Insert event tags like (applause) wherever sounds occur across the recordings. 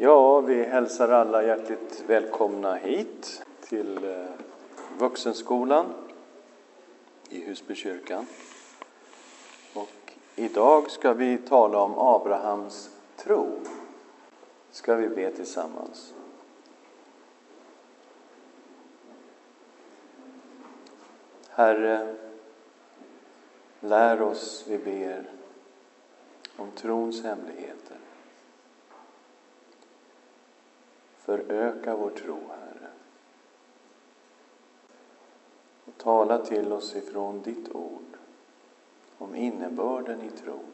Ja, vi hälsar alla hjärtligt välkomna hit till eh, Vuxenskolan i Husbykyrkan. Och idag ska vi tala om Abrahams tro. Ska vi be tillsammans. Herre, lär oss, vi ber, om trons hemligheter. Föröka vår tro, Herre. Och tala till oss ifrån ditt ord om innebörden i tron.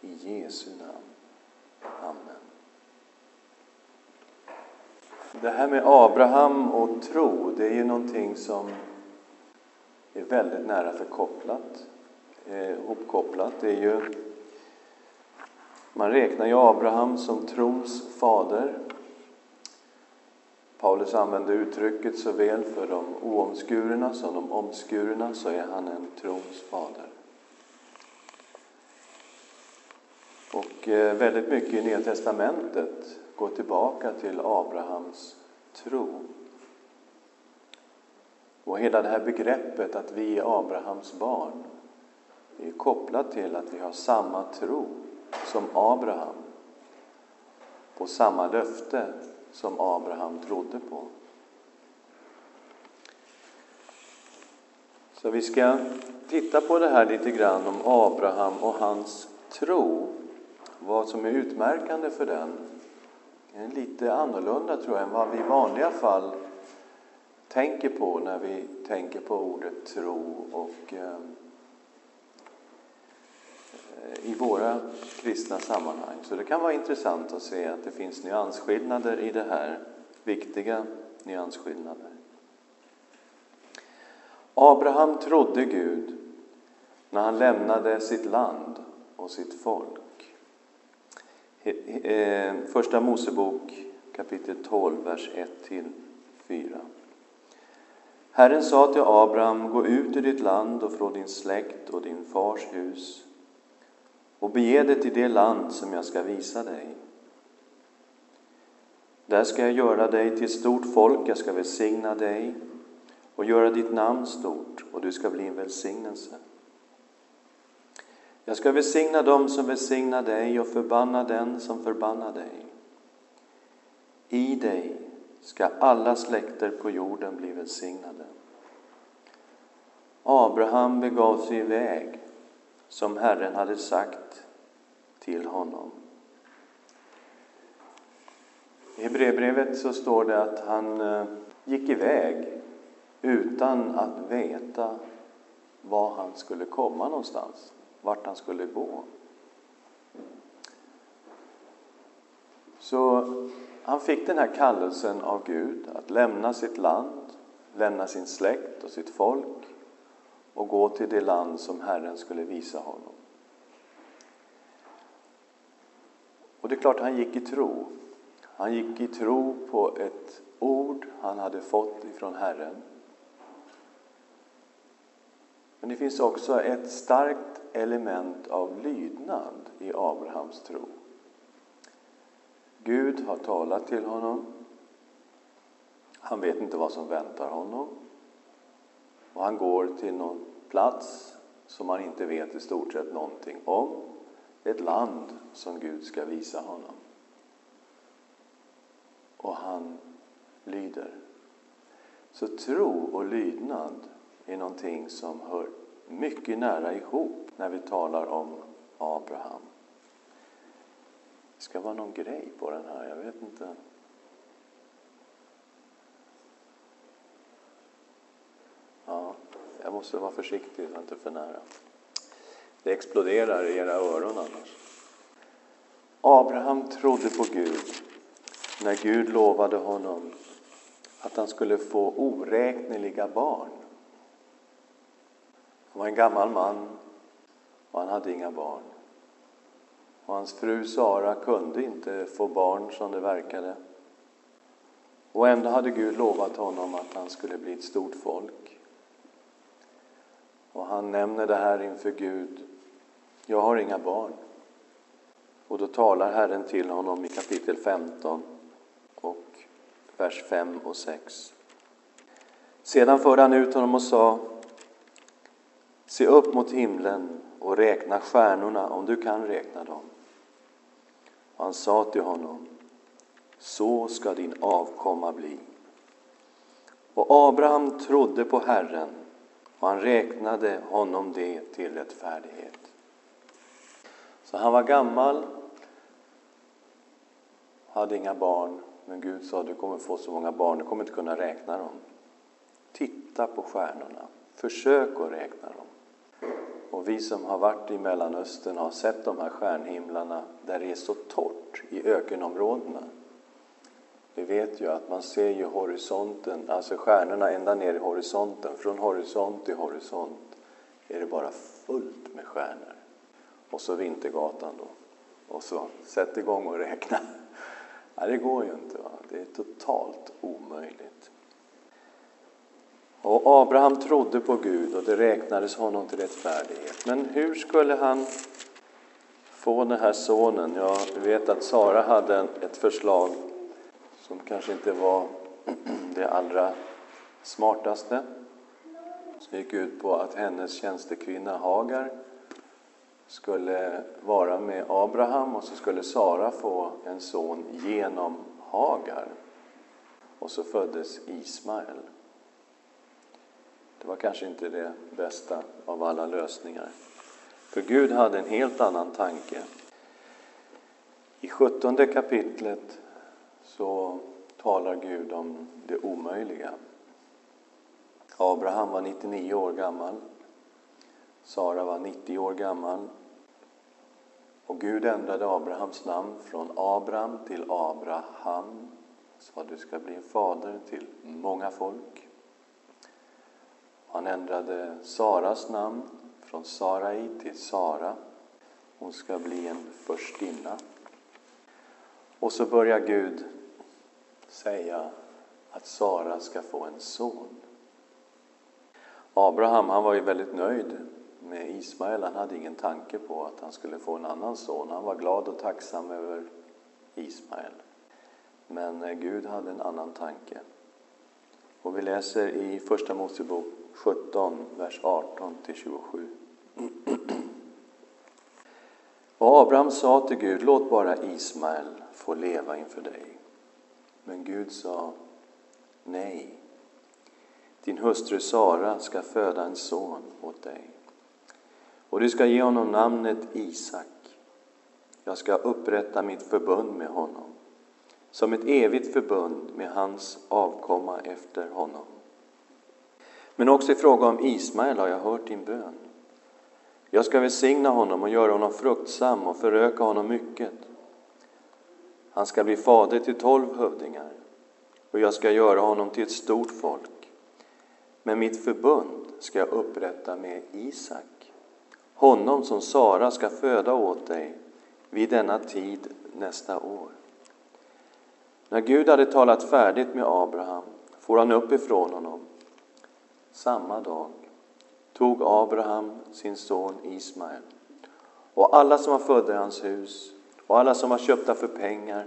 I Jesu namn. Amen. Det här med Abraham och tro, det är ju någonting som är väldigt nära förkopplat, eh, hopkopplat. Det är ju man räknar ju Abraham som trons fader. Paulus använder uttrycket såväl för de oomskurna som de omskurna, så är han en trons fader. Och eh, väldigt mycket i Nya Testamentet går tillbaka till Abrahams tro. Och hela det här begreppet att vi är Abrahams barn är kopplat till att vi har samma tro som Abraham på samma löfte som Abraham trodde på. Så vi ska titta på det här lite grann om Abraham och hans tro. Vad som är utmärkande för den. Det är lite annorlunda tror jag än vad vi i vanliga fall tänker på när vi tänker på ordet tro och eh, i våra kristna sammanhang. Så det kan vara intressant att se att det finns nyansskillnader i det här, viktiga nyansskillnader. Abraham trodde Gud när han lämnade sitt land och sitt folk. Eh, första Mosebok kapitel 12, vers 1-4. Herren sa till Abraham, gå ut ur ditt land och från din släkt och din fars hus och bege dig till det land som jag ska visa dig. Där ska jag göra dig till ett stort folk, jag ska välsigna dig och göra ditt namn stort och du ska bli en välsignelse. Jag ska välsigna dem som välsignar dig och förbanna den som förbannar dig. I dig ska alla släkter på jorden bli välsignade. Abraham begav sig iväg som Herren hade sagt till honom. I Hebreerbrevet så står det att han eh, gick iväg utan att veta var han skulle komma någonstans, vart han skulle gå. Så han fick den här kallelsen av Gud att lämna sitt land, lämna sin släkt och sitt folk och gå till det land som Herren skulle visa honom. Och det är klart, han gick i tro. Han gick i tro på ett ord han hade fått ifrån Herren. Men det finns också ett starkt element av lydnad i Abrahams tro. Gud har talat till honom. Han vet inte vad som väntar honom. Och han går till någon plats som han inte vet i stort sett någonting om. Ett land som Gud ska visa honom. Och han lyder. Så tro och lydnad är någonting som hör mycket nära ihop när vi talar om Abraham. Det ska vara någon grej på den här, jag vet inte. Ja, jag måste vara försiktig så inte för nära. Det exploderar i era öron annars. Abraham trodde på Gud när Gud lovade honom att han skulle få oräkneliga barn. Han var en gammal man och han hade inga barn. Och hans fru Sara kunde inte få barn som det verkade. Och ändå hade Gud lovat honom att han skulle bli ett stort folk. Och han nämner det här inför Gud. Jag har inga barn. Och då talar Herren till honom i kapitel 15 och vers 5 och 6. Sedan förde han ut honom och sa Se upp mot himlen och räkna stjärnorna om du kan räkna dem. Och han sa till honom Så ska din avkomma bli. Och Abraham trodde på Herren och han räknade honom det till rättfärdighet. Så han var gammal, hade inga barn, men Gud sa du kommer få så många barn, du kommer inte kunna räkna dem. Titta på stjärnorna, försök att räkna dem. Och vi som har varit i Mellanöstern har sett de här stjärnhimlarna där det är så torrt i ökenområdena. Vi vet ju att man ser ju horisonten, alltså stjärnorna ända ner i horisonten. Från horisont till horisont är det bara fullt med stjärnor. Och så Vintergatan då. Och så sätt igång och räkna. Nej, det går ju inte. Va? Det är totalt omöjligt. Och Abraham trodde på Gud och det räknades honom till rättfärdighet. Men hur skulle han få den här sonen? Ja, vi vet att Sara hade ett förslag som kanske inte var (clears throat) det allra smartaste. Som gick ut på att hennes tjänstekvinna Hagar skulle vara med Abraham och så skulle Sara få en son genom Hagar. Och så föddes Ismael. Det var kanske inte det bästa av alla lösningar. För Gud hade en helt annan tanke. I sjuttonde kapitlet så talar Gud om det omöjliga. Abraham var 99 år gammal. Sara var 90 år gammal. Och Gud ändrade Abrahams namn från Abram till Abraham. Sa du ska bli en fader till många folk. Han ändrade Saras namn från Sarai till Sara. Hon ska bli en förstinna. Och så börjar Gud säga att Sara ska få en son. Abraham han var ju väldigt nöjd med Ismael. Han hade ingen tanke på att han skulle få en annan son. Han var glad och tacksam över Ismael. Men eh, Gud hade en annan tanke. Och vi läser i Första Mosebok 17, vers 18 till 27. (clears throat) Och Abraham sa till Gud, låt bara Ismael få leva inför dig. Men Gud sa, nej, din hustru Sara ska föda en son åt dig. Och du ska ge honom namnet Isak. Jag ska upprätta mitt förbund med honom som ett evigt förbund med hans avkomma efter honom. Men också i fråga om Ismael har jag hört din bön. Jag ska välsigna honom och göra honom fruktsam och föröka honom mycket. Han ska bli fader till tolv hövdingar och jag ska göra honom till ett stort folk. Men mitt förbund ska jag upprätta med Isak, honom som Sara ska föda åt dig vid denna tid nästa år. När Gud hade talat färdigt med Abraham for han upp ifrån honom. Samma dag tog Abraham sin son Ismael och alla som var födda i hans hus och alla som var köpta för pengar,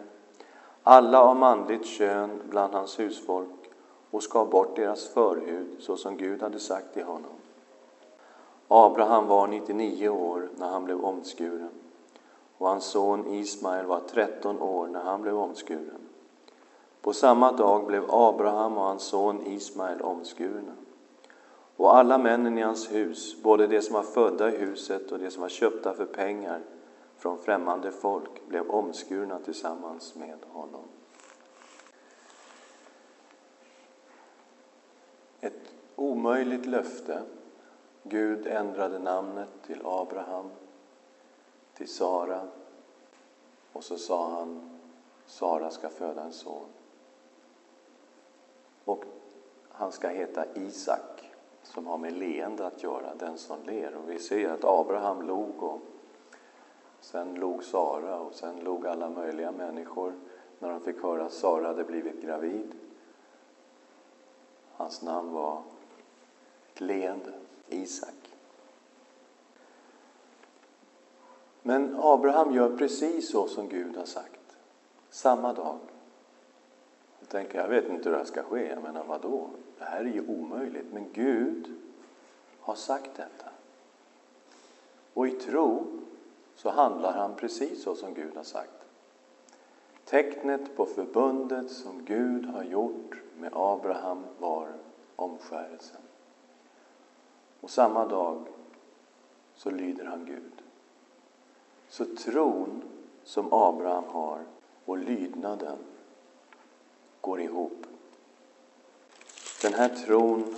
alla av manligt kön bland hans husfolk och skar bort deras förhud så som Gud hade sagt till honom. Abraham var 99 år när han blev omskuren och hans son Ismael var 13 år när han blev omskuren. På samma dag blev Abraham och hans son Ismael omskurna. Och alla männen i hans hus, både de som var födda i huset och de som var köpta för pengar från främmande folk, blev omskurna tillsammans med honom. Ett omöjligt löfte. Gud ändrade namnet till Abraham, till Sara och så sa han Sara ska föda en son. Och han ska heta Isak som har med leende att göra, den som ler. Och vi ser att Abraham log och sen log Sara och sen log alla möjliga människor när de fick höra att Sara hade blivit gravid. Hans namn var ett leende, Isak. Men Abraham gör precis så som Gud har sagt. Samma dag. Jag tänker, jag vet inte hur det här ska ske. Jag menar, vadå? Det här är ju omöjligt. Men Gud har sagt detta. Och i tro så handlar han precis så som Gud har sagt. Tecknet på förbundet som Gud har gjort med Abraham var omskärelsen. Och samma dag så lyder han Gud. Så tron som Abraham har och lydnaden går ihop. Den här tron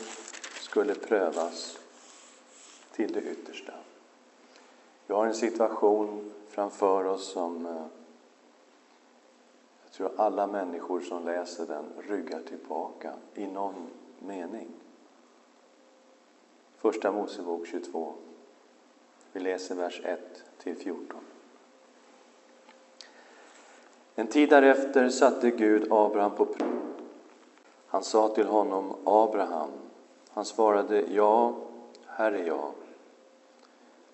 skulle prövas till det yttersta. Vi har en situation framför oss som eh, jag tror alla människor som läser den ryggar tillbaka i någon mening. Första Mosebok 22. Vi läser vers 1 till 14. En tid därefter satte Gud Abraham på prov. Han sa till honom Abraham. Han svarade ja, här är jag.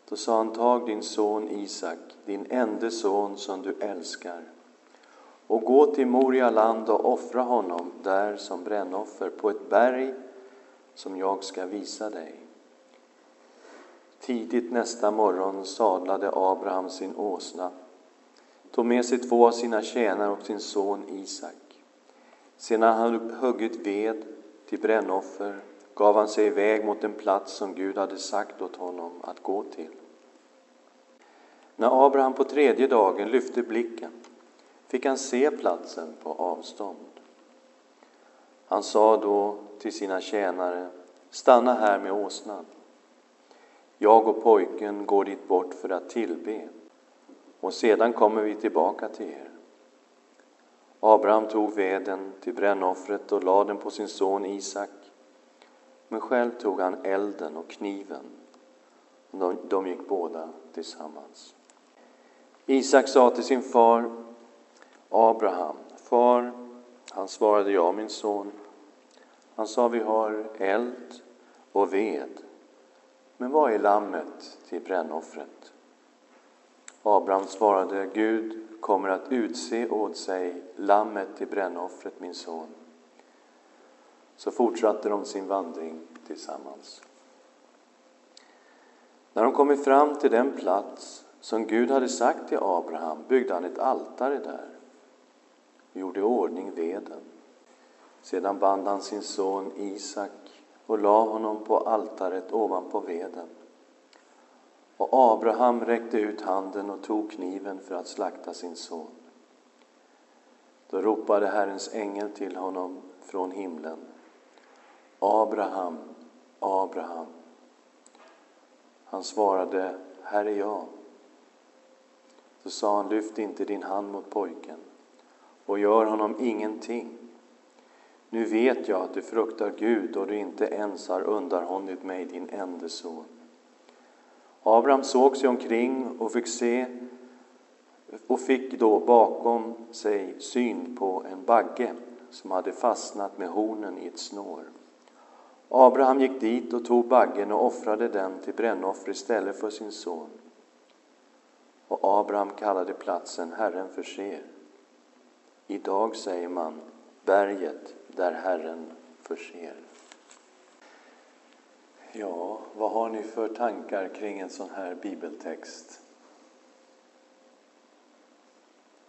Då sa han, tag din son Isak, din enda son som du älskar, och gå till Moria land och offra honom där som brännoffer på ett berg som jag ska visa dig. Tidigt nästa morgon sadlade Abraham sin åsna, tog med sig två av sina tjänare och sin son Isak. Sedan han huggit ved till brännoffer gav han sig iväg mot den plats som Gud hade sagt åt honom att gå till. När Abraham på tredje dagen lyfte blicken fick han se platsen på avstånd. Han sa då till sina tjänare, stanna här med åsnan. Jag och pojken går dit bort för att tillbe och sedan kommer vi tillbaka till er. Abraham tog veden till brännoffret och lade den på sin son Isak men själv tog han elden och kniven. De, de gick båda tillsammans. Isak sa till sin far Abraham, Far, han svarade, ja min son. Han sa, vi har eld och ved, men vad är lammet till brännoffret? Abraham svarade, Gud kommer att utse åt sig lammet till brännoffret, min son. Så fortsatte de sin vandring tillsammans. När de kommit fram till den plats som Gud hade sagt till Abraham byggde han ett altare där och gjorde i ordning veden. Sedan band han sin son Isak och la honom på altaret ovanpå veden. Och Abraham räckte ut handen och tog kniven för att slakta sin son. Då ropade Herrens ängel till honom från himlen. Abraham, Abraham. Han svarade, här är jag. Så sa han, lyft inte din hand mot pojken och gör honom ingenting. Nu vet jag att du fruktar Gud och du inte ens har undanhållit mig din enda son. Abraham såg sig omkring och fick se och fick då bakom sig syn på en bagge som hade fastnat med hornen i ett snår. Abraham gick dit och tog baggen och offrade den till brännoffer istället för sin son. Och Abraham kallade platsen Herren förser. Idag säger man berget där Herren förser. Ja, vad har ni för tankar kring en sån här bibeltext?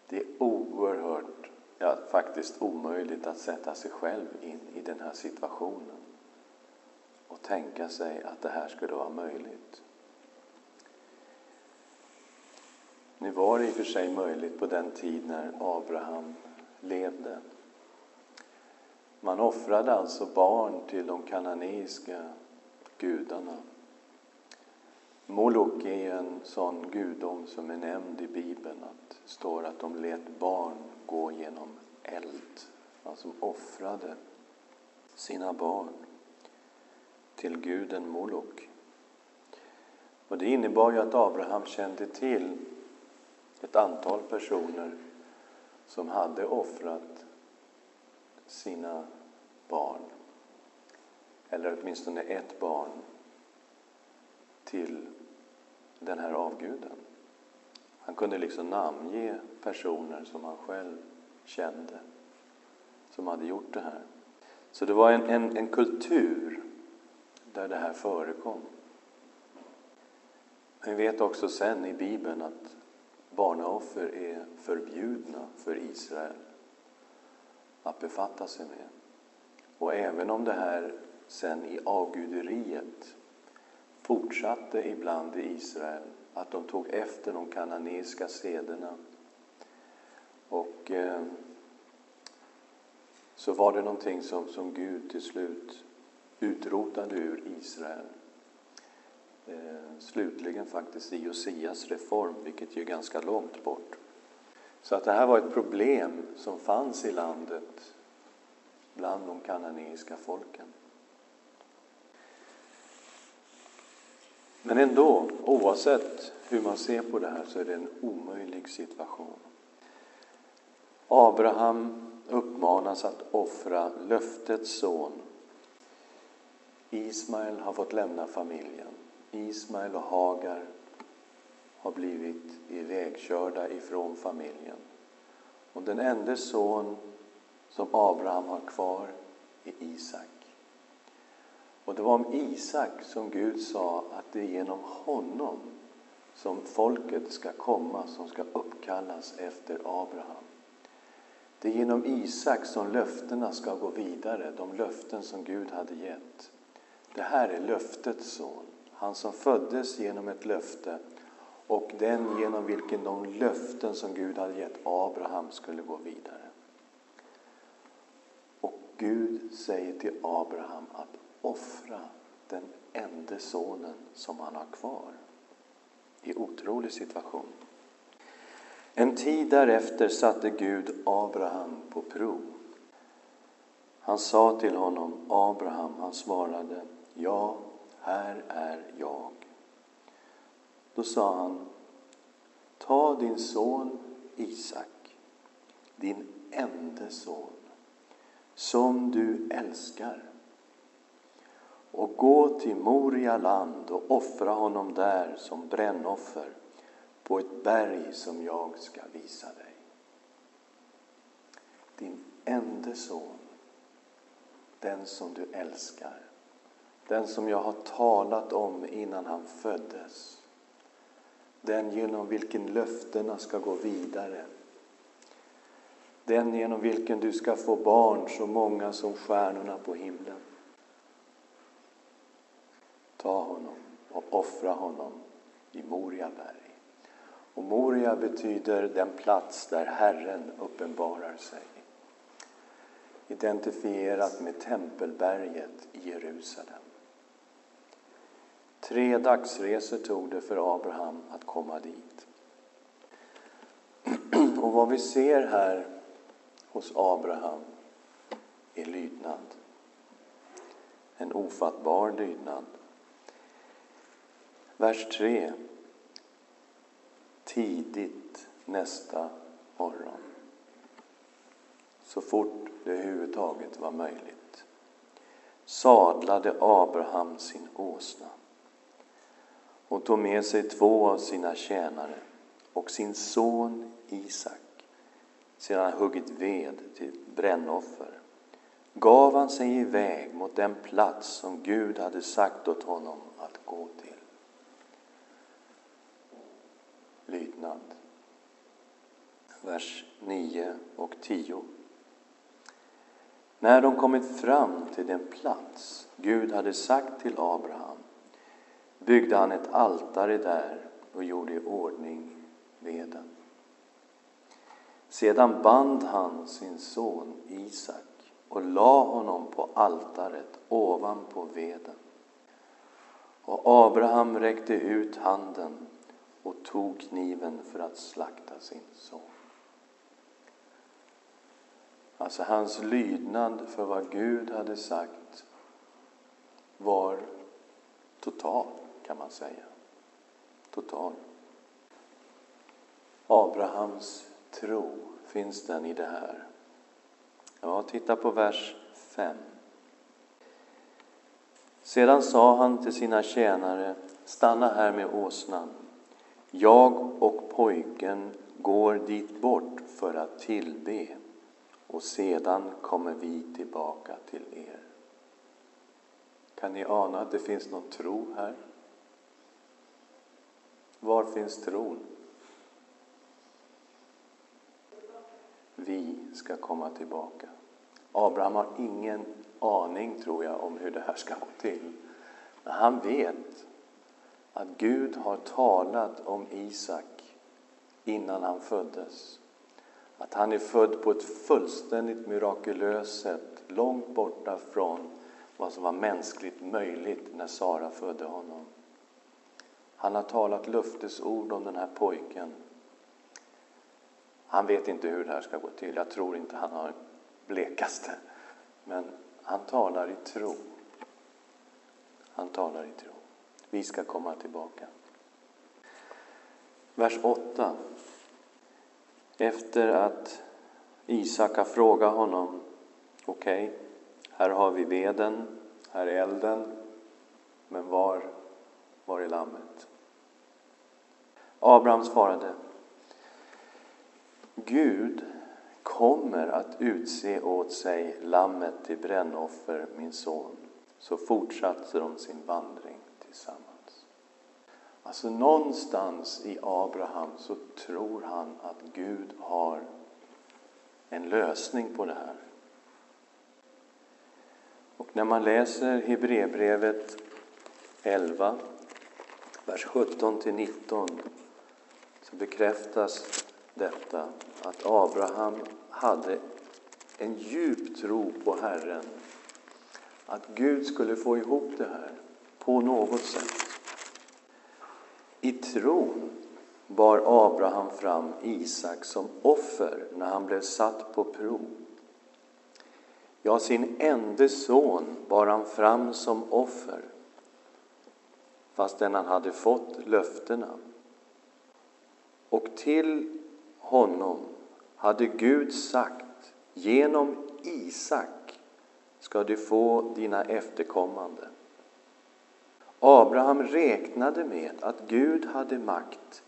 Det är oerhört, ja faktiskt omöjligt att sätta sig själv in i den här situationen och tänka sig att det här skulle vara möjligt. Nu var det i och för sig möjligt på den tid när Abraham levde. Man offrade alltså barn till de kananeiska gudarna. Molok är en sån gudom som är nämnd i Bibeln. Att det står att de lät barn gå genom eld. Alltså offrade sina barn till guden Molok. Och det innebar ju att Abraham kände till ett antal personer som hade offrat sina barn, eller åtminstone ett barn, till den här avguden. Han kunde liksom namnge personer som han själv kände, som hade gjort det här. Så det var en, en, en kultur där det här förekom. Vi vet också sen i Bibeln att barnaoffer är förbjudna för Israel att befatta sig med. Och även om det här sen i avguderiet fortsatte ibland i Israel, att de tog efter de kananeiska sederna. Och eh, så var det någonting som, som Gud till slut utrotade ur Israel. Eh, slutligen faktiskt i Josias reform, vilket är ganska långt bort. Så att det här var ett problem som fanns i landet bland de kananeiska folken. Men ändå, oavsett hur man ser på det här, så är det en omöjlig situation. Abraham uppmanas att offra löftets son. Ismael har fått lämna familjen. Ismael och Hagar har blivit ivägkörda ifrån familjen. Och den enda son som Abraham har kvar är Isak. Och det var om Isak som Gud sa att det är genom honom som folket ska komma, som ska uppkallas efter Abraham. Det är genom Isak som löftena ska gå vidare, de löften som Gud hade gett. Det här är löftets son, han som föddes genom ett löfte och den genom vilken de löften som Gud hade gett Abraham skulle gå vidare. Och Gud säger till Abraham att offra den enda sonen som han har kvar. Det är en otrolig situation. En tid därefter satte Gud Abraham på prov. Han sa till honom, Abraham, han svarade, ja, här är jag. Då sa han, ta din son Isak, din enda son, som du älskar och gå till Moria land och offra honom där som brännoffer på ett berg som jag ska visa dig. Din enda son, den som du älskar, den som jag har talat om innan han föddes, den genom vilken löftena ska gå vidare, den genom vilken du ska få barn så många som stjärnorna på himlen. Ta honom och offra honom i Moria berg. Och Moria betyder den plats där Herren uppenbarar sig. Identifierat med Tempelberget i Jerusalem. Tre dagsresor tog det för Abraham att komma dit. (clears throat) Och vad vi ser här hos Abraham är lydnad. En ofattbar lydnad. Vers 3. Tidigt nästa morgon. Så fort det överhuvudtaget var möjligt sadlade Abraham sin åsna och tog med sig två av sina tjänare och sin son Isak sedan han huggit ved till brännoffer gav han sig iväg mot den plats som Gud hade sagt åt honom att gå till. lydnad. Vers 9 och 10. När de kommit fram till den plats Gud hade sagt till Abraham byggde han ett altare där och gjorde i ordning veden. Sedan band han sin son Isak och la honom på altaret ovanpå veden. Och Abraham räckte ut handen och tog kniven för att slakta sin son. Alltså hans lydnad för vad Gud hade sagt var total, kan man säga. Total. Abrahams tro, finns den i det här? Ja, titta på vers 5. Sedan sa han till sina tjänare, stanna här med åsnan Jag och pojken går dit bort för att tillbe och sedan kommer vi tillbaka till er. Kan ni ana att det finns någon tro här? Var finns tron? Vi ska komma tillbaka. Abraham har ingen aning, tror jag, om hur det här ska gå till. Men han vet att Gud har talat om Isak innan han föddes. Att han är född på ett fullständigt mirakulöst sätt, långt borta från vad som var mänskligt möjligt när Sara födde honom. Han har talat löftesord om den här pojken. Han vet inte hur det här ska gå till. Jag tror inte han har blekaste. Men han talar i tro. Han talar i tro. Vi ska komma tillbaka. Vers 8. Efter att Isak har frågat honom, okej, okay, här har vi veden, här är elden, men var, var är lammet? Abraham svarade, Gud kommer att utse åt sig lammet till brännoffer, min son. Så fortsatte de sin vandring tillsammans. Alltså någonstans i Abraham så tror han att Gud har en lösning på det här. Och när man läser Hebreerbrevet 11, vers 17 till 19 bekräftas detta att Abraham hade en djup tro på Herren. Att Gud skulle få ihop det här på något sätt. I tron bar Abraham fram Isak som offer när han blev satt på prov. Ja, sin enda son bar han fram som offer fastän han hade fått löftena. Och till honom hade Gud sagt genom Isak ska du få dina efterkommande. Abraham räknade med att Gud hade makt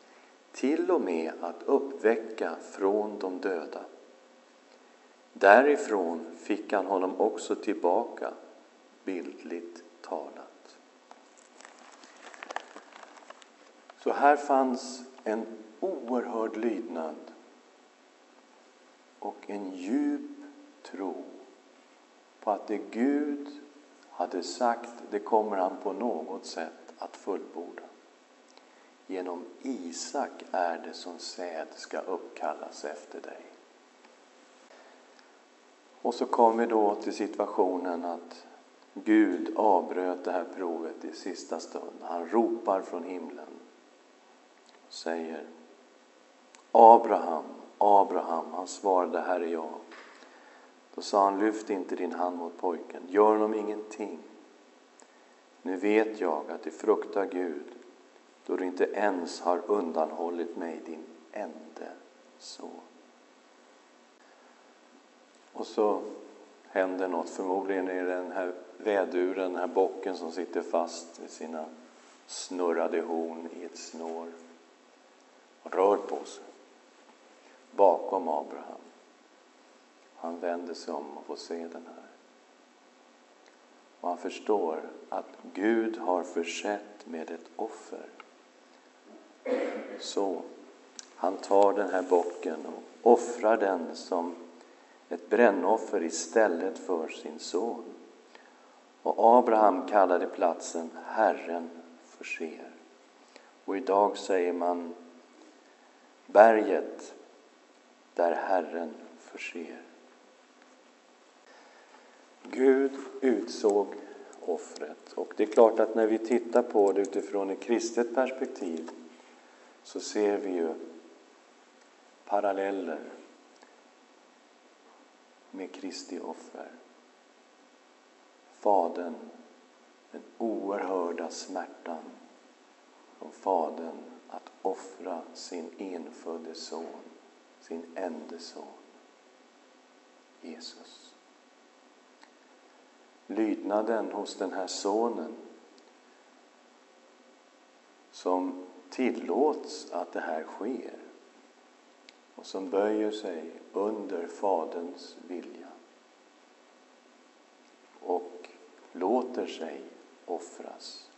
till och med att uppväcka från de döda. Därifrån fick han honom också tillbaka, bildligt talat. Så här fanns en oerhörd lydnad och en djup tro på att det Gud hade sagt, det kommer han på något sätt att fullborda. Genom Isak är det som säd ska uppkallas efter dig. Och så kom vi då till situationen att Gud avbröt det här provet i sista stund. Han ropar från himlen och säger Abraham, Abraham. Han svarade, Här är jag. Då sa han, lyft inte din hand mot pojken, gör honom ingenting. Nu vet jag att du fruktar Gud, då du inte ens har undanhållit mig din ende son. Och så händer något, förmodligen är det den här väduren, den här bocken som sitter fast i sina snurrade horn i ett snår och rör på sig bakom Abraham. Han vänder sig om och får se den här. Och han förstår att Gud har försett med ett offer. Så han tar den här bocken och offrar den som ett brännoffer istället för sin son. Och Abraham kallade platsen Herren förser. Och idag säger man berget där Herren förser. Gud utsåg offret. Och det är klart att när vi tittar på det utifrån ett kristet perspektiv så ser vi ju paralleller med Kristi offer. Fadern, den oerhörda smärtan från Fadern att offra sin enfödde son sin enda son, Jesus. Lydnaden hos den här sonen som tillåts att det här sker och som böjer sig under Faderns vilja och låter sig offras.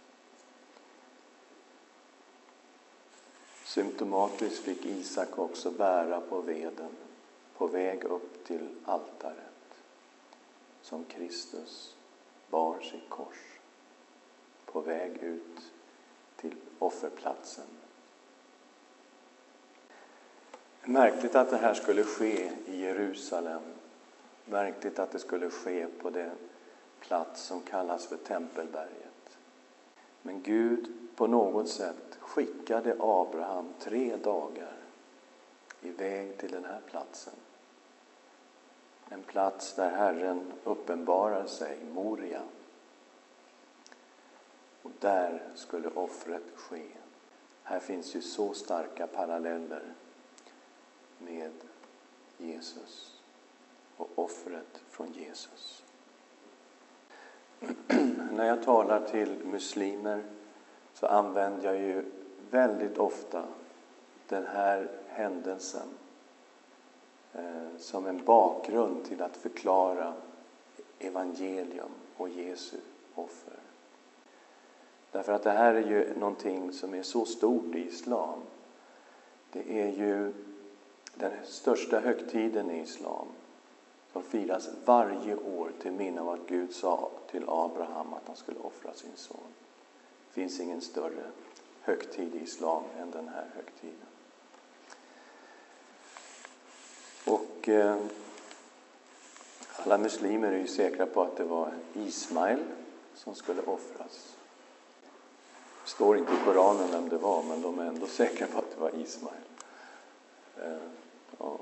Symptomatiskt fick Isak också bära på veden på väg upp till altaret som Kristus bar sitt kors på väg ut till offerplatsen. Märkligt att det här skulle ske i Jerusalem. Märkligt att det skulle ske på den plats som kallas för Tempelberget. Men Gud på något sätt skickade Abraham tre dagar iväg till den här platsen. En plats där Herren uppenbarar sig, Moria. Och där skulle offret ske. Här finns ju så starka paralleller med Jesus och offret från Jesus. När jag talar till muslimer så använder jag ju väldigt ofta den här händelsen eh, som en bakgrund till att förklara evangelium och Jesu offer. Därför att det här är ju någonting som är så stort i islam. Det är ju den största högtiden i islam de firas varje år till minne av att Gud sa till Abraham att han skulle offra sin son. Det finns ingen större högtid i islam än den här högtiden. Och eh, alla muslimer är ju säkra på att det var Ismael som skulle offras. Det står inte i Koranen vem det var, men de är ändå säkra på att det var Ismael. Eh, ja.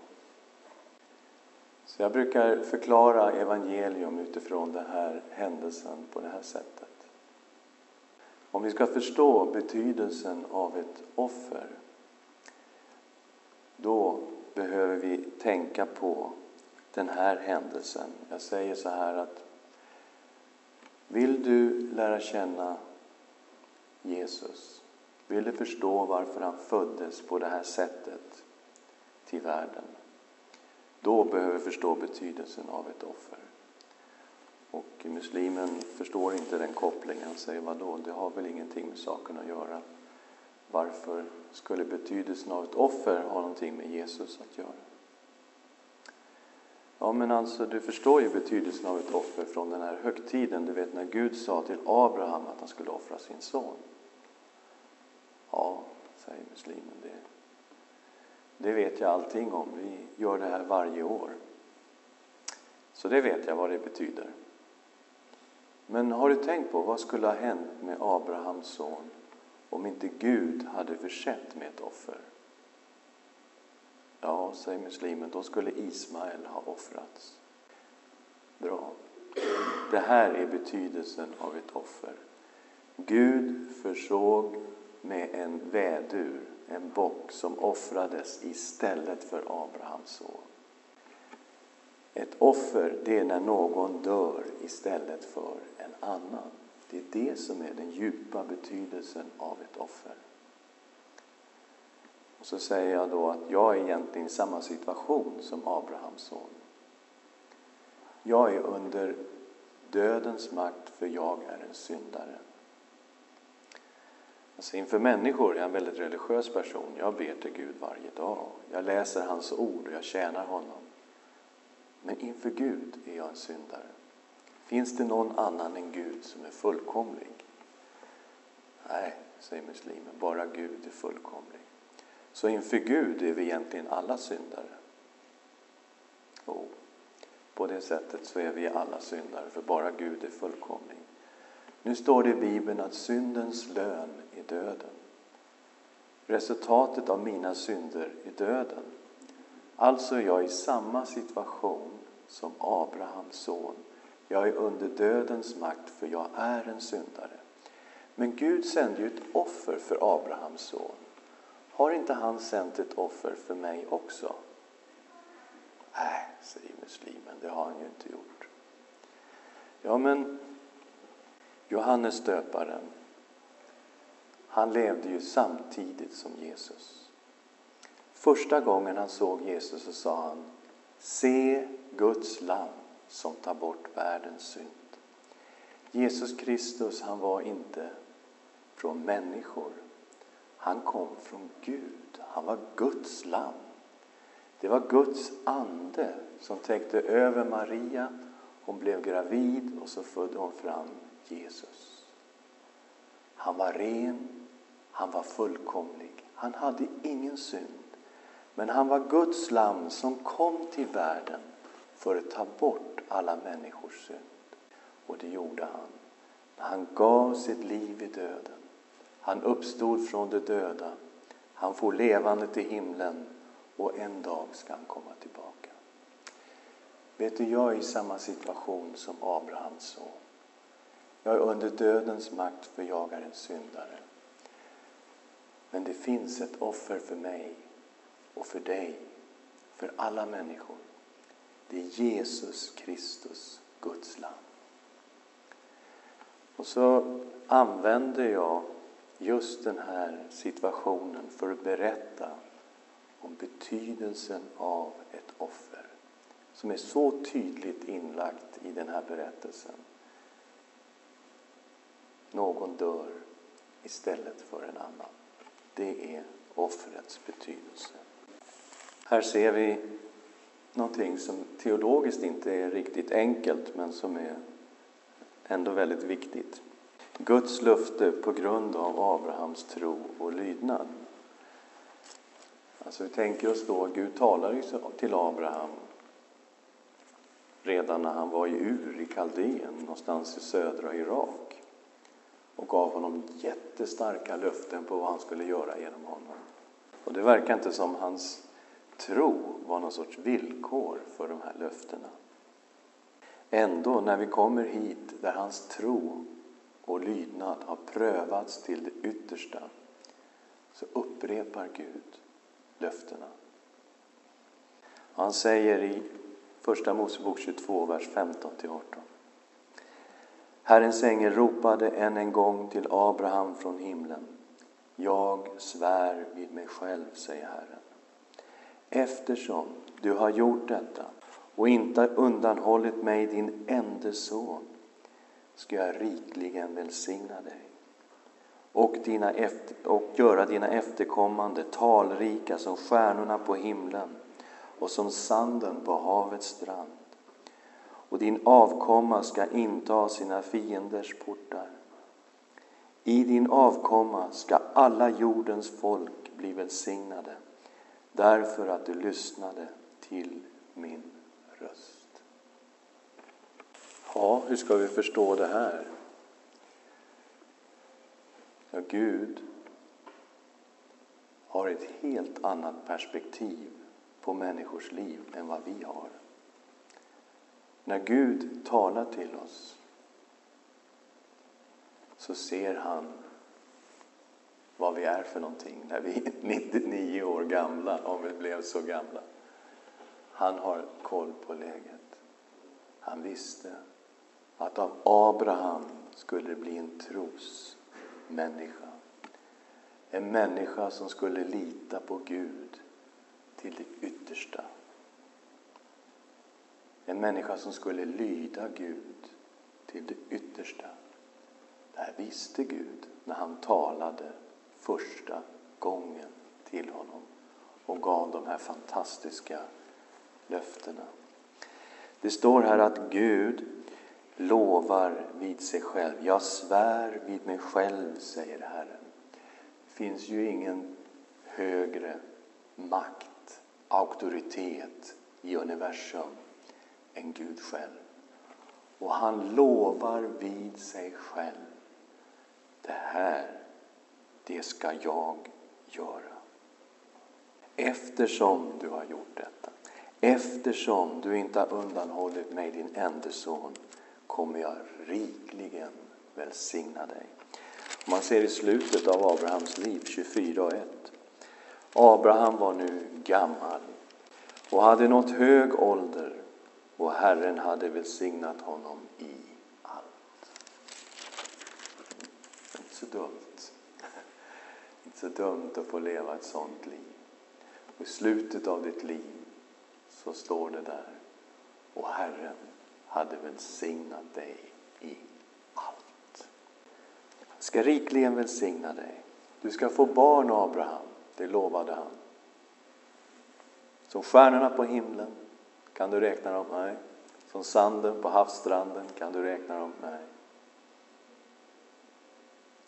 Så jag brukar förklara evangelium utifrån den här händelsen på det här sättet. Om vi ska förstå betydelsen av ett offer, då behöver vi tänka på den här händelsen. Jag säger så här att vill du lära känna Jesus, vill du förstå varför han föddes på det här sättet till världen, då behöver vi förstå betydelsen av ett offer. Och muslimen förstår inte den kopplingen. Han säger, vadå, det har väl ingenting med saken att göra. Varför skulle betydelsen av ett offer ha någonting med Jesus att göra? Ja, men alltså, du förstår ju betydelsen av ett offer från den här högtiden. Du vet när Gud sa till Abraham att han skulle offra sin son. Ja, säger muslimen, det, det vet jag allting om. Vi gör det här varje år. Så det vet jag vad det betyder. Men har du tänkt på vad skulle ha hänt med Abrahams son om inte Gud hade försett med ett offer? Ja, säger muslimen, då skulle Ismael ha offrats. Bra. Det här är betydelsen av ett offer. Gud försåg med en vädur, en bock som offrades istället för Abrahams son. Ett offer, det är när någon dör istället för en annan. Det är det som är den djupa betydelsen av ett offer. Och så säger jag då att jag är egentligen i samma situation som Abrahams son. Jag är under dödens makt för jag är en syndare. Alltså inför människor är jag en väldigt religiös person. Jag ber till Gud varje dag. Jag läser hans ord och jag tjänar honom. Men inför Gud är jag en syndare. Finns det någon annan än Gud som är fullkomlig? Nej, säger muslimen, bara Gud är fullkomlig. Så inför Gud är vi egentligen alla syndare. Och på det sättet så är vi alla syndare, för bara Gud är fullkomlig. Nu står det i Bibeln att syndens lön är döden. Resultatet av mina synder är döden. Alltså är jag i samma situation som Abrahams son. Jag är under dödens makt för jag är en syndare. Men Gud sände ju ett offer för Abrahams son. Har inte han sänt ett offer för mig också? Nej, säger muslimen, det har han ju inte gjort. Ja, men Johannes döparen, han levde ju samtidigt som Jesus. Första gången han såg Jesus så sa han Se Guds lam som tar bort världens synd. Jesus Kristus, han var inte från människor. Han kom från Gud. Han var Guds lam. Det var Guds ande som täckte över Maria. Hon blev gravid och så födde hon fram Jesus. Han var ren, han var fullkomlig. Han hade ingen synd. Men han var Guds lam som kom till världen för att ta bort alla människors synd. Och det gjorde han han gav sitt liv i döden. Han uppstod från de döda. Han får levande till himlen och en dag ska han komma tillbaka. Vet du, jag är i samma situation som Abrahams son. Jag är under dödens makt för jag är en syndare. Men det finns ett offer för mig och för dig, för alla människor. Det är Jesus Kristus, Guds lam. Och så använder jag just den här situationen för att berätta om betydelsen av ett offer som är så tydligt inlagt i den här berättelsen. Någon dör istället för en annan. Det är offrets betydelse. Här ser vi någonting som teologiskt inte är riktigt enkelt men som är ändå väldigt viktigt. Guds löfte på grund av Abrahams tro och lydnad. Alltså vi tänker oss då, Gud talar ju till Abraham redan när han var i Ur i Kaldén, någonstans i södra Irak och gav honom jättestarka löften på vad han skulle göra genom honom. Och det verkar inte som hans tro var någon sorts villkor för de här löftena. Ändå, när vi kommer hit där hans tro och lydnad har prövats till det yttersta, så upprepar Gud löftena. Han säger i Första Mosebok 22, vers 15-18. Herrens ängel ropade än en gång till Abraham från himlen. Jag svär vid mig själv, säger Herren. Eftersom du har gjort detta och inte undanhållit mig din ende son ska jag rikligen välsigna dig och, dina efter, och göra dina efterkommande talrika som stjärnorna på himlen och som sanden på havets strand. Och din avkomma ska inta sina fienders portar. I din avkomma ska alla jordens folk bli välsignade därför att du lyssnade till min röst. Ja, hur ska vi förstå det här? Ja, Gud har ett helt annat perspektiv på människors liv än vad vi har. När Gud talar till oss så ser han vad vi är för någonting när vi är (laughs) 99 år gamla, om vi blev så gamla. Han har koll på läget. Han visste att av Abraham skulle det bli en trosmänniska. En människa som skulle lita på Gud till det yttersta. En människa som skulle lyda Gud till det yttersta. Det här visste Gud när han talade första gången till honom och gav de här fantastiska löftena. Det står här att Gud lovar vid sig själv. Jag svär vid mig själv, säger Herren. Det finns ju ingen högre makt, auktoritet i universum än Gud själv. Och han lovar vid sig själv. Det här, det ska jag göra. Eftersom du har gjort detta, eftersom du inte har undanhållit mig din enda son, kommer jag rikligen välsigna dig. Man ser i slutet av Abrahams liv, 24 och 1. Abraham var nu gammal och hade nått hög ålder och Herren hade välsignat honom i allt. Inte så dumt. (laughs) Inte så dumt att få leva ett sånt liv. Och I slutet av ditt liv så står det där. Och Herren hade välsignat dig i allt. Han ska rikligen välsigna dig. Du ska få barn, Abraham. Det lovade han. Som stjärnorna på himlen. Kan du räkna dem? Nej. Som sanden på havsstranden. Kan du räkna dem? Nej.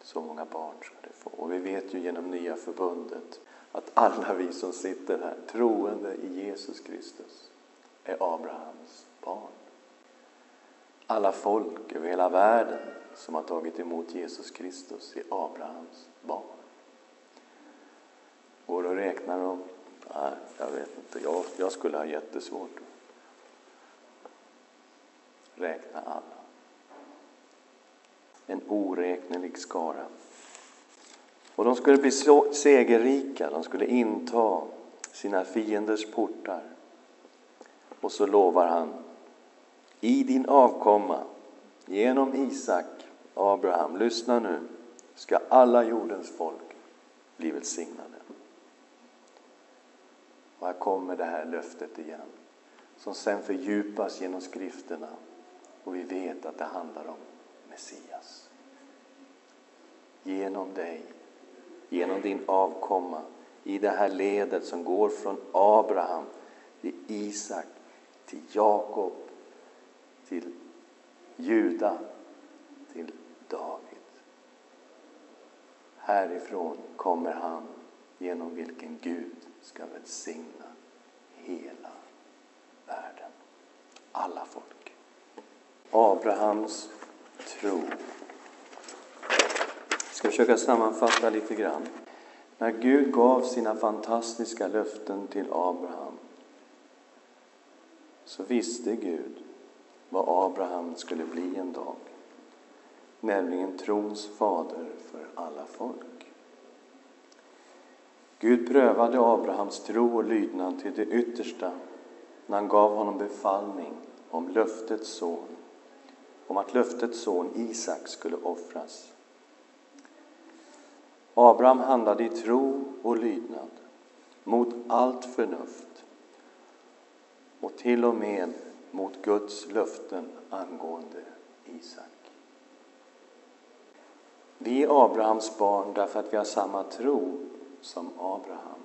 Så många barn ska du få. Och vi vet ju genom nya förbundet att alla vi som sitter här, troende i Jesus Kristus, är Abrahams barn. Alla folk över hela världen som har tagit emot Jesus Kristus är Abrahams barn. Går det att räkna dem? Nej, jag vet inte. Jag, jag skulle ha jättesvårt att räkna alla. En oräknelig skara. Och de skulle bli segerrika, de skulle inta sina fienders portar. Och så lovar han, i din avkomma, genom Isak, Abraham, lyssna nu, ska alla jordens folk bli välsignade. Och här kommer det här löftet igen, som sen fördjupas genom skrifterna. Och vi vet att det handlar om Messias. Genom dig, genom din avkomma, i det här ledet som går från Abraham till Isak, till Jakob, till Juda, till David. Härifrån kommer han genom vilken Gud ska välsigna hela världen. Alla folk. Abrahams tro. Jag ska försöka sammanfatta lite grann. När Gud gav sina fantastiska löften till Abraham så visste Gud vad Abraham skulle bli en dag, nämligen trons fader för alla folk. Gud prövade Abrahams tro och lydnad till det yttersta när han gav honom befallning om löftets son, om att löftets son Isak skulle offras. Abraham handlade i tro och lydnad mot allt förnuft och till och med mot Guds löften angående Isak. Vi är Abrahams barn därför att vi har samma tro som Abraham.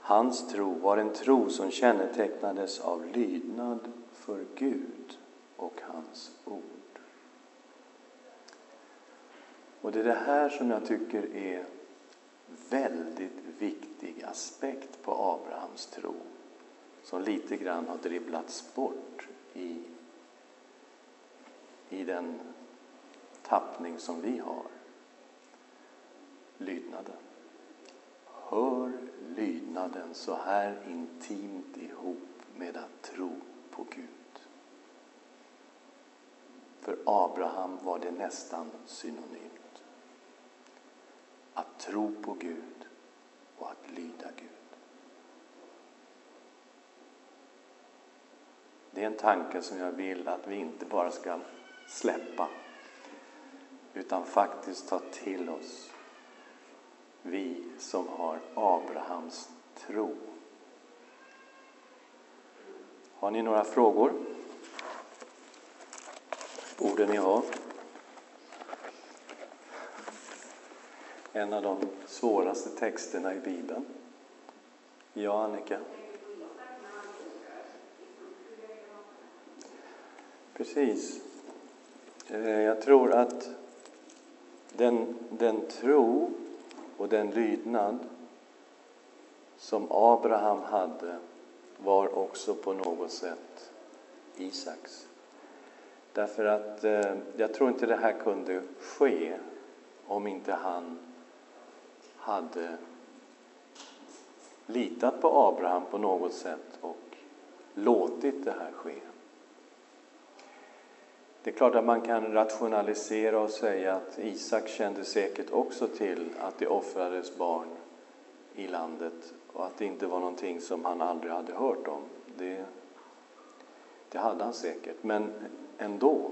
Hans tro var en tro som kännetecknades av lydnad för Gud och hans ord. Och det är det här som jag tycker är väldigt viktig aspekt på Abrahams tro som lite grann har dribblats bort i, i den tappning som vi har. Lydnaden. Hör lydnaden så här intimt ihop med att tro på Gud. För Abraham var det nästan synonymt. Att tro på Gud och att lyda Gud. Det är en tanke som jag vill att vi inte bara ska släppa utan faktiskt ta till oss. Vi som har Abrahams tro. Har ni några frågor? Borde ni ha? En av de svåraste texterna i Bibeln. Ja, Annika? Precis. Eh, jag tror att den, den tro och den lydnad som Abraham hade var också på något sätt Isaks. Därför att eh, jag tror inte det här kunde ske om inte han hade litat på Abraham på något sätt och låtit det här ske. Det är klart att man kan rationalisera och säga att Isak kände säkert också till att det offrades barn i landet och att det inte var någonting som han aldrig hade hört om. Det, det hade han säkert, men ändå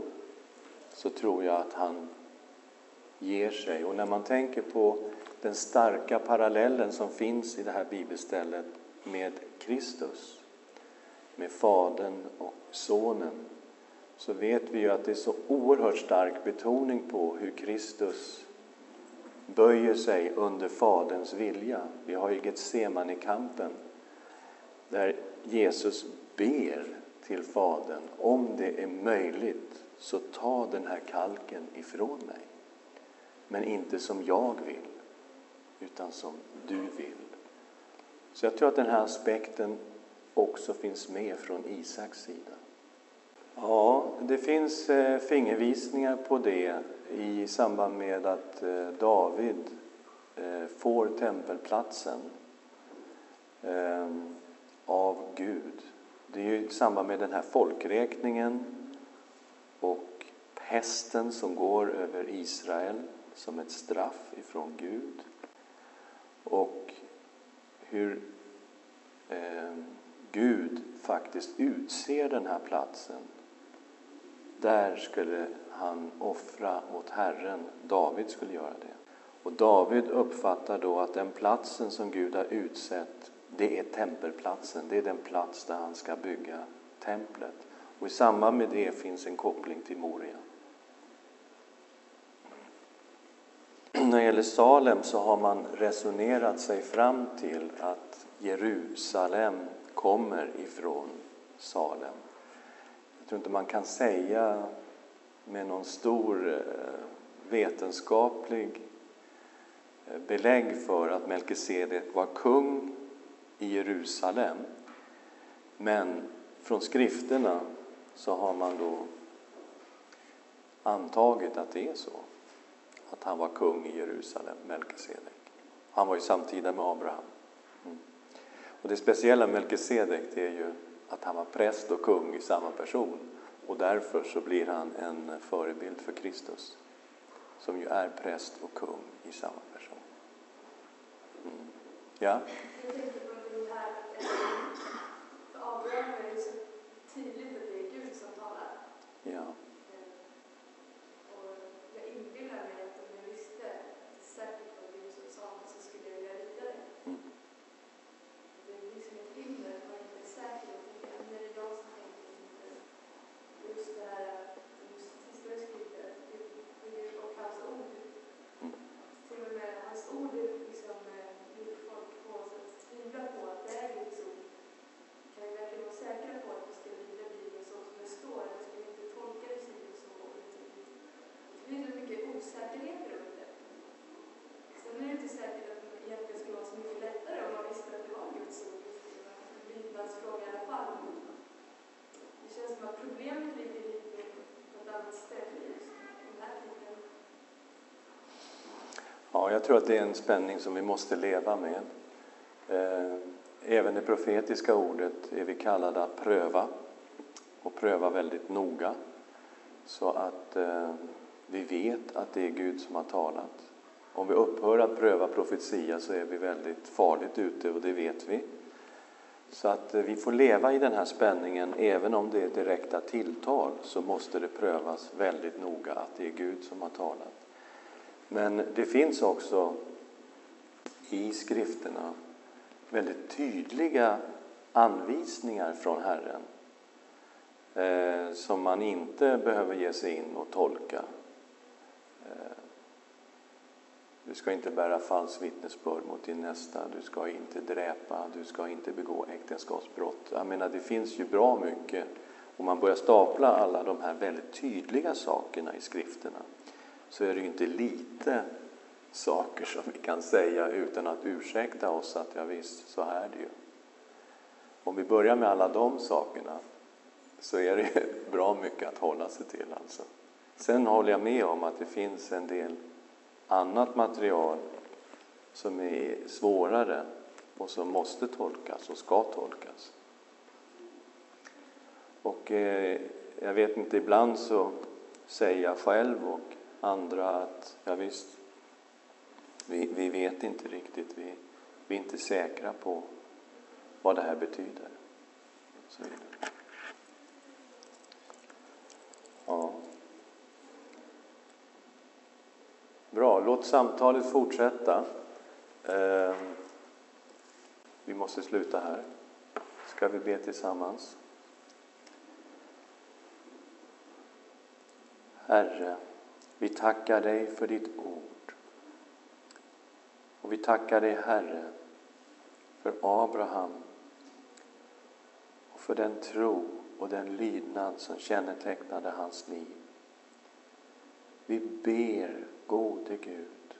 så tror jag att han ger sig. Och när man tänker på den starka parallellen som finns i det här bibelstället med Kristus, med Fadern och Sonen, så vet vi ju att det är så oerhört stark betoning på hur Kristus böjer sig under Faderns vilja. Vi har ju Getsemane-kampen där Jesus ber till Fadern, om det är möjligt så ta den här kalken ifrån mig. Men inte som jag vill, utan som du vill. Så jag tror att den här aspekten också finns med från Isaks sida. Ja, det finns eh, fingervisningar på det i samband med att eh, David eh, får tempelplatsen eh, av Gud. Det är ju i samband med den här folkräkningen och pesten som går över Israel som ett straff ifrån Gud. Och hur eh, Gud faktiskt utser den här platsen. Där skulle han offra åt Herren. David skulle göra det. Och David uppfattar då att den platsen som Gud har utsett, det är tempelplatsen. Det är den plats där han ska bygga templet. Och i samband med det finns en koppling till Moria. När det gäller Salem så har man resonerat sig fram till att Jerusalem kommer ifrån Salem. Jag tror inte man kan säga med någon stor eh, vetenskaplig eh, belägg för att Melkisedek var kung i Jerusalem. Men från skrifterna så har man då antagit att det är så. Att han var kung i Jerusalem, Melkisedek. Han var ju samtida med Abraham. Mm. Och det speciella med Melkisedek det är ju att han var präst och kung i samma person. Och därför så blir han en förebild för Kristus, som ju är präst och kung i samma person. Mm. Ja? Abraham är det er så tydligt jag tror att det är en spänning som vi måste leva med. Eh, även det profetiska ordet är vi kallade att pröva och pröva väldigt noga så att eh, vi vet att det är Gud som har talat. Om vi upphör att pröva profetia så är vi väldigt farligt ute och det vet vi. Så att eh, vi får leva i den här spänningen, även om det är direkta tilltal så måste det prövas väldigt noga att det är Gud som har talat. Men det finns också i skrifterna väldigt tydliga anvisningar från Herren eh, som man inte behöver ge sig in och tolka. Eh, du ska inte bära falskt vittnesbörd mot din nästa, du ska inte dräpa, du ska inte begå äktenskapsbrott. Jag menar, det finns ju bra mycket. Om man börjar stapla alla de här väldigt tydliga sakerna i skrifterna så är det ju inte lite saker som vi kan säga utan att ursäkta oss att ja visst, så är det ju. Om vi börjar med alla de sakerna så är det (laughs) bra mycket att hålla sig till. Alltså. Sen håller jag med om att det finns en del annat material som är svårare och som måste tolkas och ska tolkas. Och eh, jag vet inte, ibland så säger jag själv och andra att ja visst, vi, vi vet inte riktigt, vi, vi är inte säkra på vad det här betyder. Så vidare. låt samtalet fortsätta. Eh, vi måste sluta här. Ska vi be tillsammans? Herre, vi tackar dig för ditt ord. Och vi tackar dig, Herre, för Abraham och för den tro och den lydnad som kännetecknade hans liv. Vi ber, gode Gud,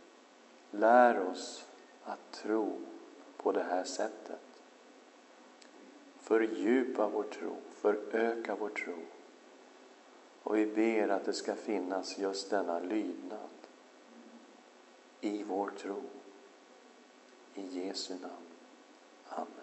lär oss att tro på det här sättet. Fördjupa vår tro, föröka vår tro. Och vi ber att det ska finnas just denna lydnad i vår tro. I Jesu namn. Amen.